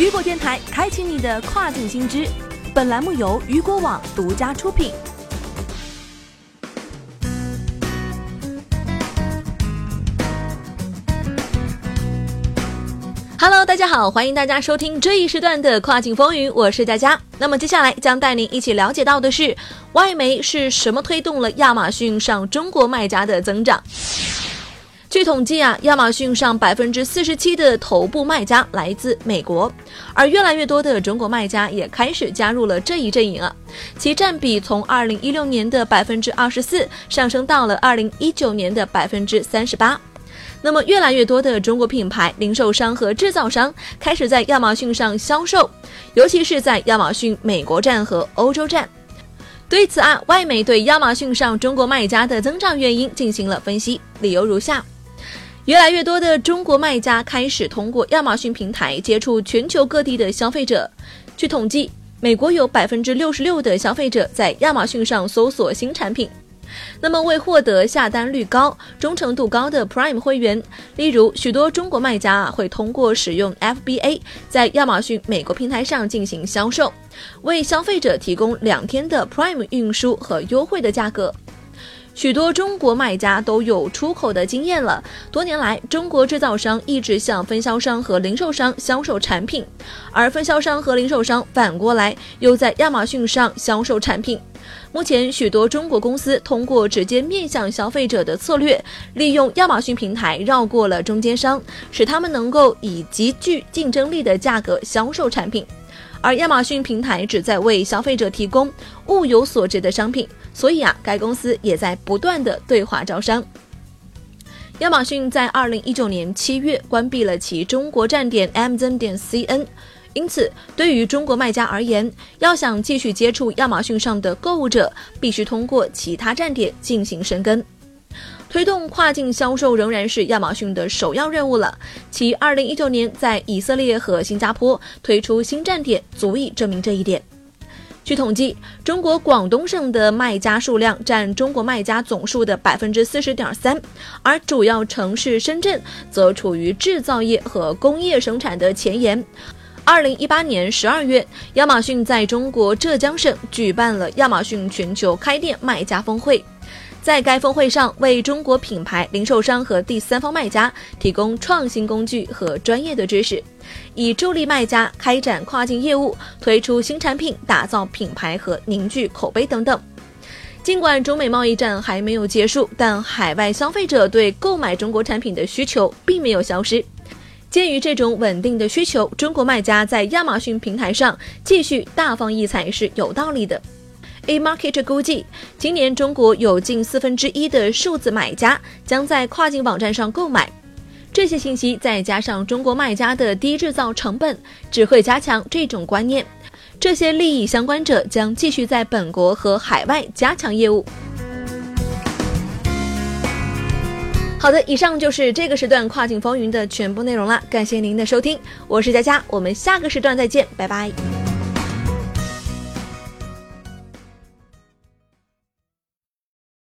雨果电台开启你的跨境新知，本栏目由雨果网独家出品。Hello，大家好，欢迎大家收听这一时段的跨境风云，我是佳佳。那么接下来将带您一起了解到的是，外媒是什么推动了亚马逊上中国卖家的增长？据统计啊，亚马逊上百分之四十七的头部卖家来自美国，而越来越多的中国卖家也开始加入了这一阵营啊，其占比从二零一六年的百分之二十四上升到了二零一九年的百分之三十八。那么，越来越多的中国品牌、零售商和制造商开始在亚马逊上销售，尤其是在亚马逊美国站和欧洲站。对此啊，外媒对亚马逊上中国卖家的增长原因进行了分析，理由如下：越来越多的中国卖家开始通过亚马逊平台接触全球各地的消费者。据统计，美国有百分之六十六的消费者在亚马逊上搜索新产品。那么，为获得下单率高、忠诚度高的 Prime 会员，例如许多中国卖家啊会通过使用 FBA 在亚马逊美国平台上进行销售，为消费者提供两天的 Prime 运输和优惠的价格。许多中国卖家都有出口的经验了。多年来，中国制造商一直向分销商和零售商销售产品，而分销商和零售商反过来又在亚马逊上销售产品。目前，许多中国公司通过直接面向消费者的策略，利用亚马逊平台绕过了中间商，使他们能够以极具竞争力的价格销售产品。而亚马逊平台旨在为消费者提供物有所值的商品，所以啊，该公司也在不断的对华招商。亚马逊在二零一九年七月关闭了其中国站点 Amazon 点 cn，因此对于中国卖家而言，要想继续接触亚马逊上的购物者，必须通过其他站点进行深耕。推动跨境销售仍然是亚马逊的首要任务了。其2019年在以色列和新加坡推出新站点，足以证明这一点。据统计，中国广东省的卖家数量占中国卖家总数的百分之四十点三，而主要城市深圳则处于制造业和工业生产的前沿。二零一八年十二月，亚马逊在中国浙江省举办了亚马逊全球开店卖家峰会。在该峰会上，为中国品牌、零售商和第三方卖家提供创新工具和专业的知识，以助力卖家开展跨境业务、推出新产品、打造品牌和凝聚口碑等等。尽管中美贸易战还没有结束，但海外消费者对购买中国产品的需求并没有消失。鉴于这种稳定的需求，中国卖家在亚马逊平台上继续大放异彩是有道理的。A Market 估计，今年中国有近四分之一的数字买家将在跨境网站上购买。这些信息再加上中国卖家的低制造成本，只会加强这种观念。这些利益相关者将继续在本国和海外加强业务。好的，以上就是这个时段跨境风云的全部内容了。感谢您的收听，我是佳佳，我们下个时段再见，拜拜。